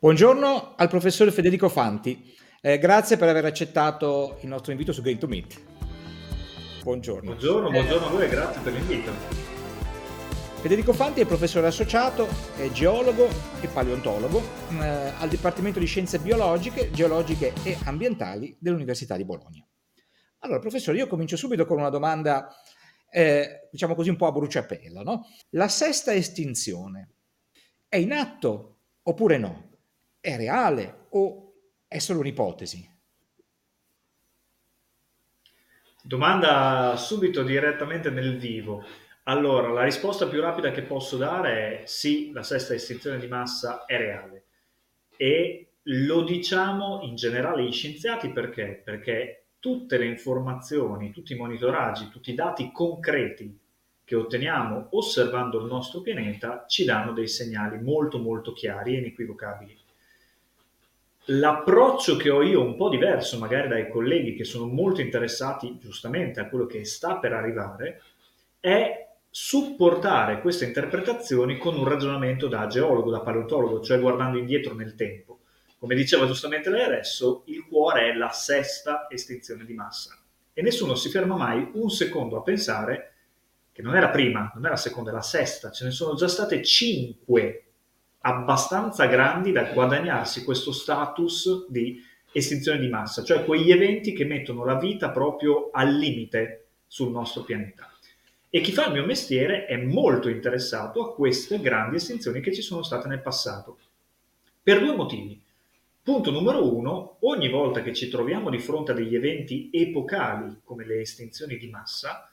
Buongiorno al professor Federico Fanti. Eh, grazie per aver accettato il nostro invito su Green to Meet. Buongiorno. Buongiorno, buongiorno a voi e grazie per l'invito. Federico Fanti è professore associato, è geologo e paleontologo eh, al Dipartimento di Scienze Biologiche, Geologiche e Ambientali dell'Università di Bologna. Allora, professore, io comincio subito con una domanda, eh, diciamo così, un po' a bruciapelo. No? La sesta estinzione è in atto oppure no? È reale o è solo un'ipotesi? Domanda subito direttamente nel vivo. Allora, la risposta più rapida che posso dare è sì, la sesta estinzione di massa è reale. E lo diciamo in generale gli scienziati perché? Perché tutte le informazioni, tutti i monitoraggi, tutti i dati concreti che otteniamo osservando il nostro pianeta ci danno dei segnali molto molto chiari e inequivocabili. L'approccio che ho io, un po' diverso magari dai colleghi che sono molto interessati giustamente a quello che sta per arrivare, è supportare queste interpretazioni con un ragionamento da geologo, da paleontologo, cioè guardando indietro nel tempo. Come diceva giustamente lei adesso, il cuore è la sesta estinzione di massa e nessuno si ferma mai un secondo a pensare che non è la prima, non è la seconda, è la sesta, ce ne sono già state cinque abbastanza grandi da guadagnarsi questo status di estinzione di massa, cioè quegli eventi che mettono la vita proprio al limite sul nostro pianeta. E chi fa il mio mestiere è molto interessato a queste grandi estinzioni che ci sono state nel passato. Per due motivi. Punto numero uno, ogni volta che ci troviamo di fronte a degli eventi epocali come le estinzioni di massa,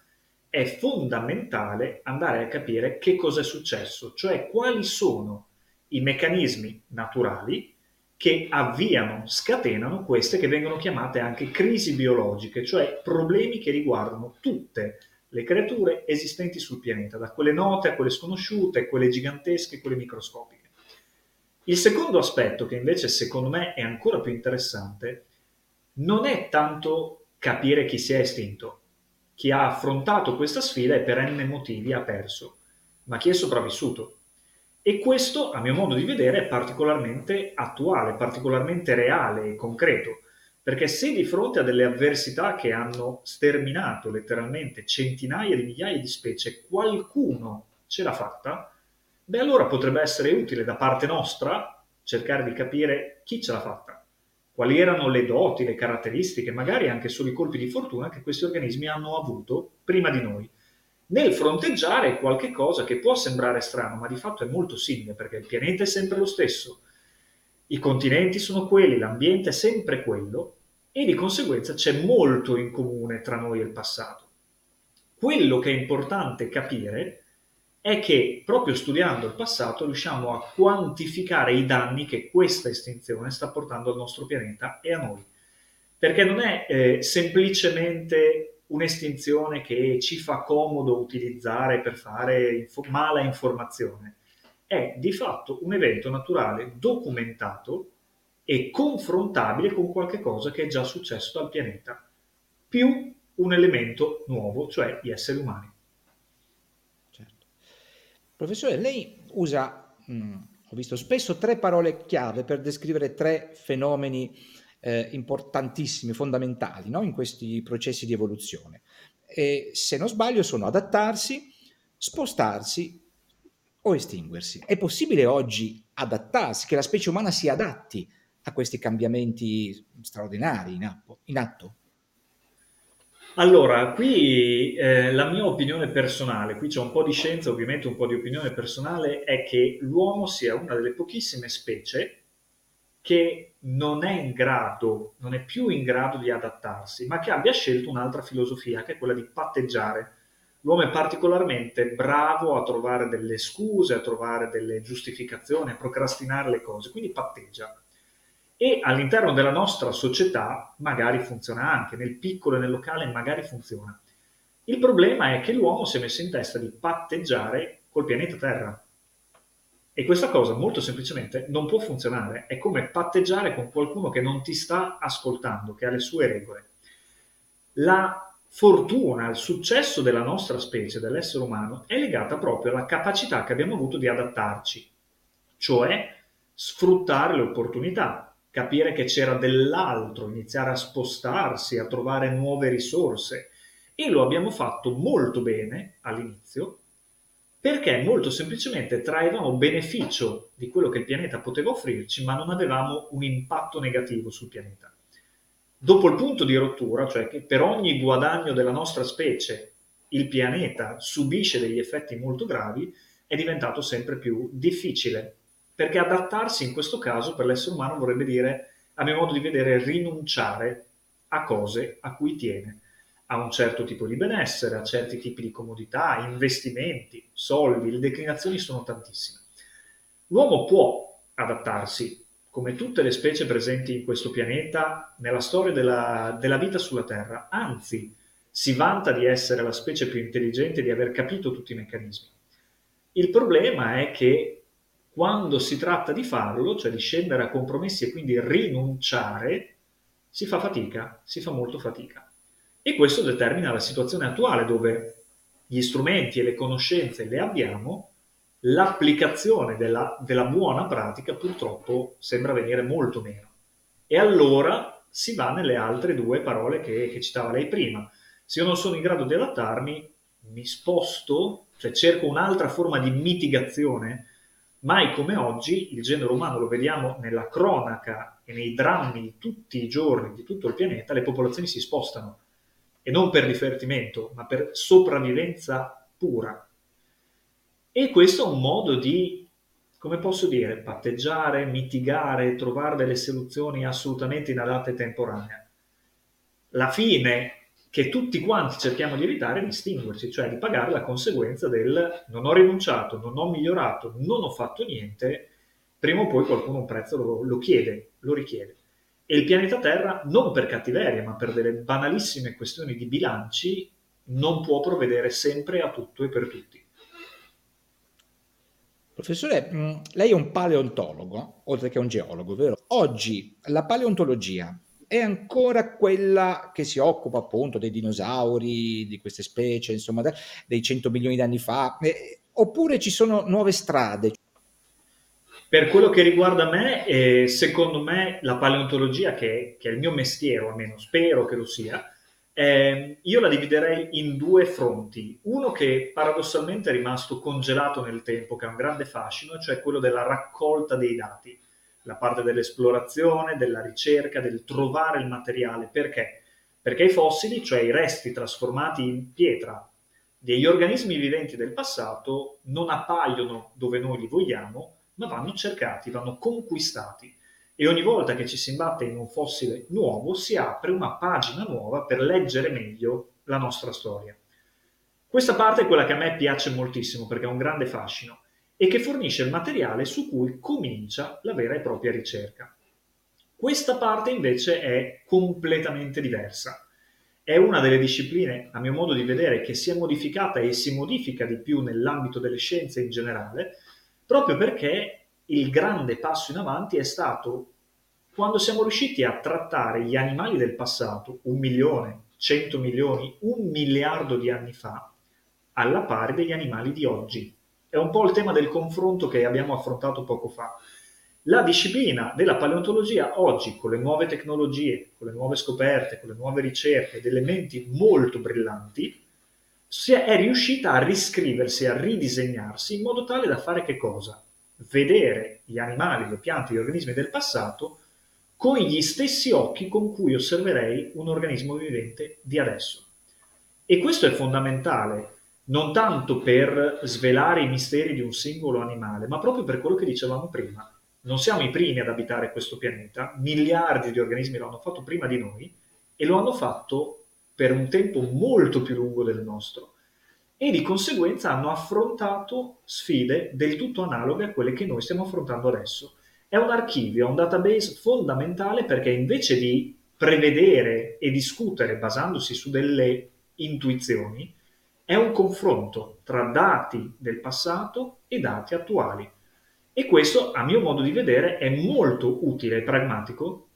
è fondamentale andare a capire che cosa è successo, cioè quali sono i meccanismi naturali che avviano, scatenano queste che vengono chiamate anche crisi biologiche, cioè problemi che riguardano tutte le creature esistenti sul pianeta, da quelle note a quelle sconosciute, quelle gigantesche, quelle microscopiche. Il secondo aspetto, che invece secondo me è ancora più interessante, non è tanto capire chi si è estinto. Chi ha affrontato questa sfida e per n motivi ha perso, ma chi è sopravvissuto. E questo, a mio modo di vedere, è particolarmente attuale, particolarmente reale e concreto, perché se di fronte a delle avversità che hanno sterminato letteralmente centinaia di migliaia di specie, qualcuno ce l'ha fatta, beh allora potrebbe essere utile da parte nostra cercare di capire chi ce l'ha fatta, quali erano le doti, le caratteristiche, magari anche solo i colpi di fortuna che questi organismi hanno avuto prima di noi nel fronteggiare qualche cosa che può sembrare strano, ma di fatto è molto simile perché il pianeta è sempre lo stesso, i continenti sono quelli, l'ambiente è sempre quello e di conseguenza c'è molto in comune tra noi e il passato. Quello che è importante capire è che proprio studiando il passato riusciamo a quantificare i danni che questa estinzione sta portando al nostro pianeta e a noi. Perché non è eh, semplicemente un'estinzione che ci fa comodo utilizzare per fare info- mala informazione. È di fatto un evento naturale documentato e confrontabile con qualche cosa che è già successo al pianeta, più un elemento nuovo, cioè gli esseri umani. Certo. Professore, lei usa, mh, mm, ho visto spesso, tre parole chiave per descrivere tre fenomeni eh, importantissimi, fondamentali no? in questi processi di evoluzione. E, se non sbaglio sono adattarsi, spostarsi o estinguersi. È possibile oggi adattarsi, che la specie umana si adatti a questi cambiamenti straordinari in, atto? In atto? Allora, qui eh, la mia opinione personale, qui c'è un po' di scienza, ovviamente un po' di opinione personale, è che l'uomo sia una delle pochissime specie che non è in grado, non è più in grado di adattarsi, ma che abbia scelto un'altra filosofia, che è quella di patteggiare. L'uomo è particolarmente bravo a trovare delle scuse, a trovare delle giustificazioni, a procrastinare le cose, quindi patteggia. E all'interno della nostra società magari funziona anche, nel piccolo e nel locale magari funziona. Il problema è che l'uomo si è messo in testa di patteggiare col pianeta Terra, e questa cosa molto semplicemente non può funzionare. È come patteggiare con qualcuno che non ti sta ascoltando, che ha le sue regole. La fortuna, il successo della nostra specie, dell'essere umano, è legata proprio alla capacità che abbiamo avuto di adattarci. Cioè, sfruttare le opportunità, capire che c'era dell'altro, iniziare a spostarsi, a trovare nuove risorse. E lo abbiamo fatto molto bene all'inizio, perché molto semplicemente traevamo beneficio di quello che il pianeta poteva offrirci, ma non avevamo un impatto negativo sul pianeta. Dopo il punto di rottura, cioè che per ogni guadagno della nostra specie il pianeta subisce degli effetti molto gravi, è diventato sempre più difficile, perché adattarsi in questo caso per l'essere umano vorrebbe dire, a mio modo di vedere, rinunciare a cose a cui tiene, a un certo tipo di benessere, a certi tipi di comodità, investimenti, soldi, le declinazioni sono tantissime. L'uomo può adattarsi, come tutte le specie presenti in questo pianeta, nella storia della, della vita sulla Terra, anzi si vanta di essere la specie più intelligente, di aver capito tutti i meccanismi. Il problema è che quando si tratta di farlo, cioè di scendere a compromessi e quindi rinunciare, si fa fatica, si fa molto fatica. E questo determina la situazione attuale dove gli strumenti e le conoscenze le abbiamo, l'applicazione della, della buona pratica purtroppo sembra venire molto meno. E allora si va nelle altre due parole che, che citava lei prima. Se io non sono in grado di adattarmi, mi sposto, cioè cerco un'altra forma di mitigazione Mai come oggi il genere umano lo vediamo nella cronaca e nei drammi di tutti i giorni di tutto il pianeta, le popolazioni si spostano e non per divertimento, ma per sopravvivenza pura. E questo è un modo di, come posso dire, patteggiare, mitigare, trovare delle soluzioni assolutamente inadatte e temporanee. La fine che tutti quanti cerchiamo di evitare è distinguerci, cioè di pagare la conseguenza del non ho rinunciato, non ho migliorato, non ho fatto niente, prima o poi qualcuno un prezzo lo, lo chiede, lo richiede. E il pianeta Terra, non per cattiveria, ma per delle banalissime questioni di bilanci, non può provvedere sempre a tutto e per tutti. Professore, mm, lei è un paleontologo, oltre che un geologo, vero? Oggi la paleontologia è ancora quella che si occupa appunto dei dinosauri, di queste specie, insomma, dei 100 milioni di anni fa, eh, oppure ci sono nuove strade? Per quello che riguarda me, eh, secondo me la paleontologia, che, che, è il mio mestiere, o almeno spero che lo sia, eh, io la dividerei in due fronti. Uno che paradossalmente è rimasto congelato nel tempo, che ha un grande fascino, cioè quello della raccolta dei dati la parte dell'esplorazione, della ricerca, del trovare il materiale. Perché? Perché i fossili, cioè i resti trasformati in pietra degli organismi viventi del passato, non appaiono dove noi li vogliamo, ma vanno cercati, vanno conquistati. E ogni volta che ci si imbatte in un fossile nuovo, si apre una pagina nuova per leggere meglio la nostra storia. Questa parte è quella che a me piace moltissimo perché ha un grande fascino e che fornisce il materiale su cui comincia la vera e propria ricerca. Questa parte invece è completamente diversa. È una delle discipline, a mio modo di vedere, che si è modificata e si modifica di più nell'ambito delle scienze in generale, proprio perché il grande passo in avanti è stato quando siamo riusciti a trattare gli animali del passato, un milione, cento milioni, un miliardo di anni fa, alla pari degli animali di oggi, è un po' il tema del confronto che abbiamo affrontato poco fa. La disciplina della paleontologia oggi, con le nuove tecnologie, con le nuove scoperte, con le nuove ricerche, ed elementi molto brillanti, è riuscita a riscriversi, a ridisegnarsi in modo tale da fare che cosa? Vedere gli animali, le piante, gli organismi del passato con gli stessi occhi con cui osserverei un organismo vivente di adesso. E questo è fondamentale non tanto per svelare i misteri di un singolo animale, ma proprio per quello che dicevamo prima. Non siamo i primi ad abitare questo pianeta, miliardi di organismi lo hanno fatto prima di noi e lo hanno fatto per un tempo molto più lungo del nostro e di conseguenza hanno affrontato sfide del tutto analoghe a quelle che noi stiamo affrontando adesso. È un archivio, è un database fondamentale perché invece di prevedere e discutere basandosi su delle intuizioni, è un confronto tra dati del passato e dati attuali. E questo, a mio modo di vedere, è molto utile e pragmatico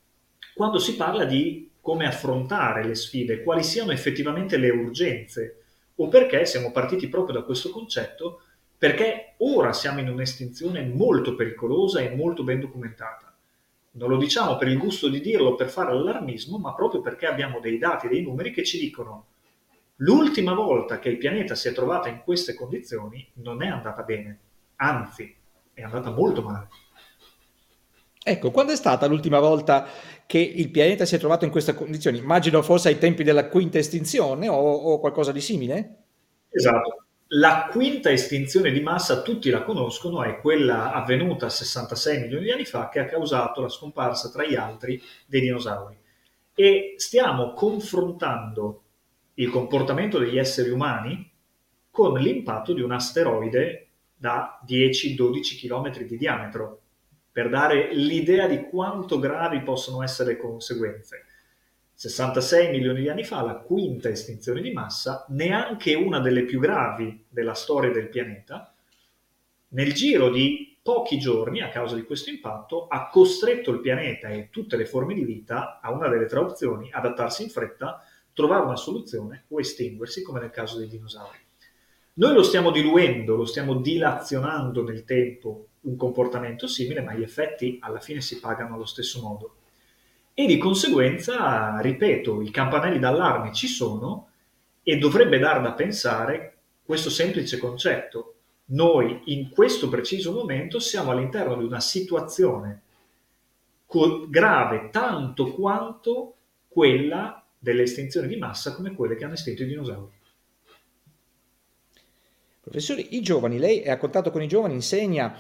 quando si parla di come affrontare le sfide, quali siano effettivamente le urgenze, o perché siamo partiti proprio da questo concetto, perché ora siamo in un'estinzione molto pericolosa e molto ben documentata. Non lo diciamo per il gusto di dirlo, per fare allarmismo, ma proprio perché abbiamo dei dati, dei numeri che ci dicono l'ultima volta che il pianeta si è trovato in queste condizioni non è andata bene, anzi è andata molto male. Ecco, quando è stata l'ultima volta che il pianeta si è trovato in queste condizioni? Immagino forse ai tempi della quinta estinzione o, o qualcosa di simile? Esatto. La quinta estinzione di massa, tutti la conoscono, è quella avvenuta 66 milioni di anni fa che ha causato la scomparsa, tra gli altri, dei dinosauri. E stiamo confrontando il comportamento degli esseri umani con l'impatto di un asteroide da 10-12 km di diametro per dare l'idea di quanto gravi possono essere le conseguenze. 66 milioni di anni fa, la quinta estinzione di massa, neanche una delle più gravi della storia del pianeta, nel giro di pochi giorni, a causa di questo impatto, ha costretto il pianeta e tutte le forme di vita a una delle tre opzioni, adattarsi in fretta, trovare una soluzione o estinguersi, come nel caso dei dinosauri. Noi lo stiamo diluendo, lo stiamo dilazionando nel tempo un comportamento simile, ma gli effetti alla fine si pagano allo stesso modo. E di conseguenza, ripeto, i campanelli d'allarme ci sono e dovrebbe dar da pensare questo semplice concetto. Noi in questo preciso momento siamo all'interno di una situazione grave tanto quanto quella delle estinzioni di massa come quelle che hanno estinto i dinosauri. Professore, i giovani, lei è a contatto con i giovani, insegna,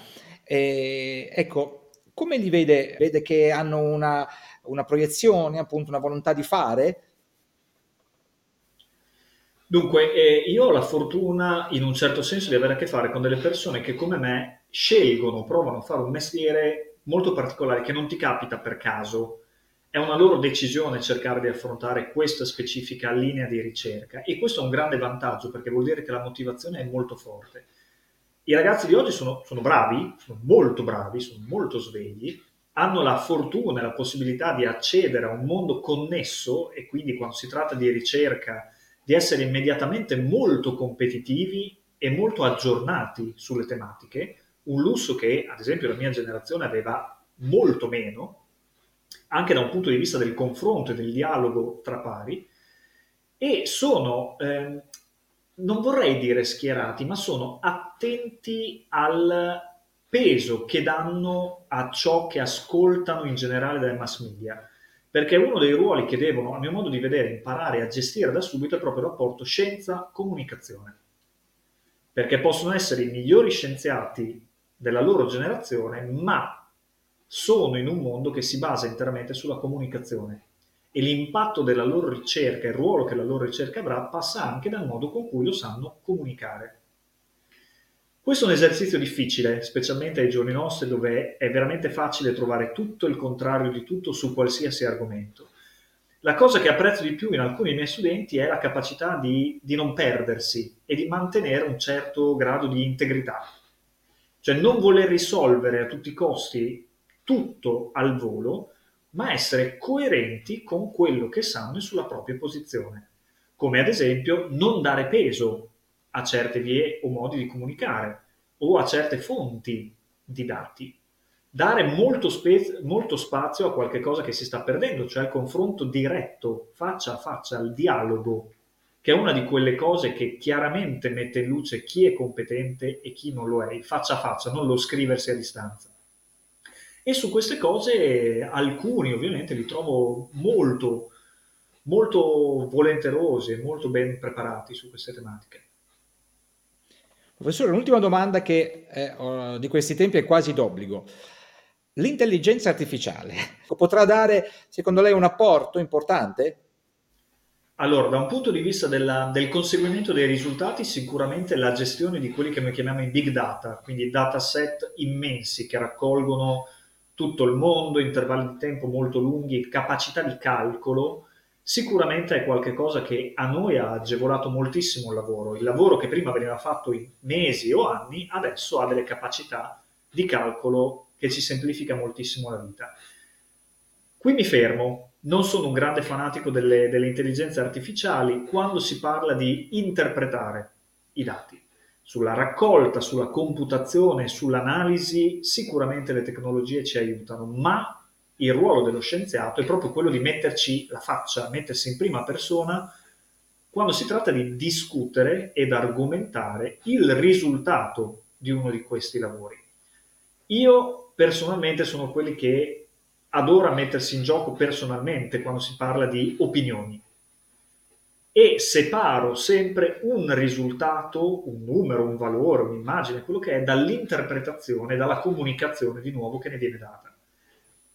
e, ecco, come li vede? Vede che hanno una, una proiezione, appunto una volontà di fare? Dunque, eh, io ho la fortuna, in un certo senso, di avere a che fare con delle persone che, come me, scelgono, provano a fare un mestiere molto particolare che non ti capita per caso. È una loro decisione cercare di affrontare questa specifica linea di ricerca e questo è un grande vantaggio perché vuol dire che la motivazione è molto forte. I ragazzi di oggi sono, sono bravi, sono molto bravi, sono molto svegli, hanno la fortuna e la possibilità di accedere a un mondo connesso e quindi quando si tratta di ricerca di essere immediatamente molto competitivi e molto aggiornati sulle tematiche, un lusso che ad esempio la mia generazione aveva molto meno, anche da un punto di vista del confronto e del dialogo tra pari, e sono eh, non vorrei dire schierati, ma sono attenti al peso che danno a ciò che ascoltano in generale dai mass media. Perché uno dei ruoli che devono, a mio modo di vedere, imparare a gestire da subito è proprio il rapporto scienza-comunicazione. Perché possono essere i migliori scienziati della loro generazione, ma sono in un mondo che si basa interamente sulla comunicazione e l'impatto della loro ricerca, il ruolo che la loro ricerca avrà, passa anche dal modo con cui lo sanno comunicare. Questo è un esercizio difficile, specialmente ai giorni nostri dove è veramente facile trovare tutto il contrario di tutto su qualsiasi argomento. La cosa che apprezzo di più in alcuni miei studenti è la capacità di, di non perdersi e di mantenere un certo grado di integrità. Cioè non voler risolvere a tutti i costi tutto al volo, ma essere coerenti con quello che sanno e sulla propria posizione, come ad esempio non dare peso a certe vie o modi di comunicare o a certe fonti di dati, dare molto, spe- molto spazio a qualche cosa che si sta perdendo, cioè il confronto diretto, faccia a faccia, il dialogo, che è una di quelle cose che chiaramente mette in luce chi è competente e chi non lo è, faccia a faccia, non lo scriversi a distanza. E su queste cose alcuni ovviamente li trovo molto, molto volenterosi e molto ben preparati su queste tematiche. Professore, l'ultima domanda che eh, di questi tempi è quasi d'obbligo. L'intelligenza artificiale potrà dare, secondo lei, un apporto importante? Allora, da un punto di vista della, del conseguimento dei risultati, sicuramente la gestione di quelli che noi chiamiamo i big data, quindi dataset immensi che raccolgono tutto il mondo, intervalli di tempo molto lunghi, capacità di calcolo, sicuramente è qualcosa che a noi ha agevolato moltissimo il lavoro. Il lavoro che prima veniva fatto in mesi o anni, adesso ha delle capacità di calcolo che ci semplifica moltissimo la vita. Qui mi fermo, non sono un grande fanatico delle, delle intelligenze artificiali quando si parla di interpretare i dati sulla raccolta, sulla computazione, sull'analisi, sicuramente le tecnologie ci aiutano, ma il ruolo dello scienziato è proprio quello di metterci la faccia, mettersi in prima persona quando si tratta di discutere ed argomentare il risultato di uno di questi lavori. Io personalmente sono quelli che adora mettersi in gioco personalmente quando si parla di opinioni e separo sempre un risultato, un numero, un valore, un'immagine, quello che è dall'interpretazione, dalla comunicazione di nuovo che ne viene data.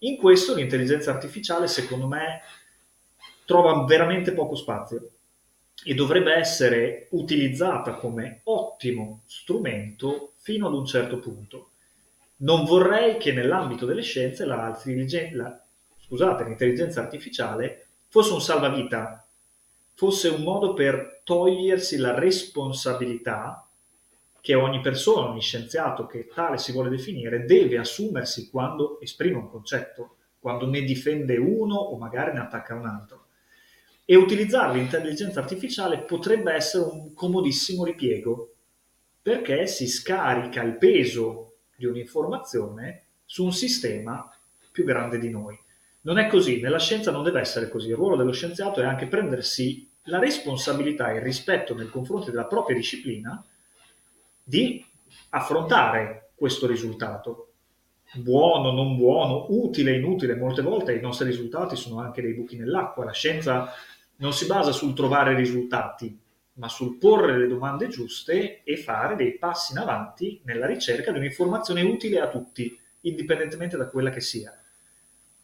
In questo l'intelligenza artificiale, secondo me, trova veramente poco spazio e dovrebbe essere utilizzata come ottimo strumento fino ad un certo punto. Non vorrei che nell'ambito delle scienze la, la, scusate, l'intelligenza artificiale fosse un salvavita, fosse un modo per togliersi la responsabilità che ogni persona, ogni scienziato che tale si vuole definire, deve assumersi quando esprime un concetto, quando ne difende uno o magari ne attacca un altro e utilizzare l'intelligenza artificiale potrebbe essere un comodissimo ripiego perché si scarica il peso di un'informazione su un sistema più grande di noi. Non è così, nella scienza non deve essere così. Il ruolo dello scienziato è anche prendersi la responsabilità e il rispetto nei confronti della propria disciplina di affrontare questo risultato. Buono, non buono, utile, inutile, molte volte i nostri risultati sono anche dei buchi nell'acqua. La scienza non si basa sul trovare risultati, ma sul porre le domande giuste e fare dei passi in avanti nella ricerca di un'informazione utile a tutti, indipendentemente da quella che sia.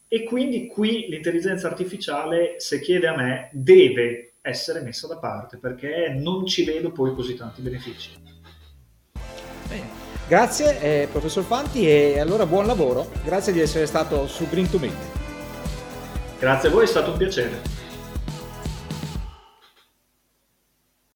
E quindi qui l'intelligenza artificiale, se chiede a me, deve essere messa da parte perché non ci vedo poi così tanti benefici. Grazie eh, professor Fanti e allora buon lavoro. Grazie di essere stato su Green to Meet. Grazie a voi, è stato un piacere.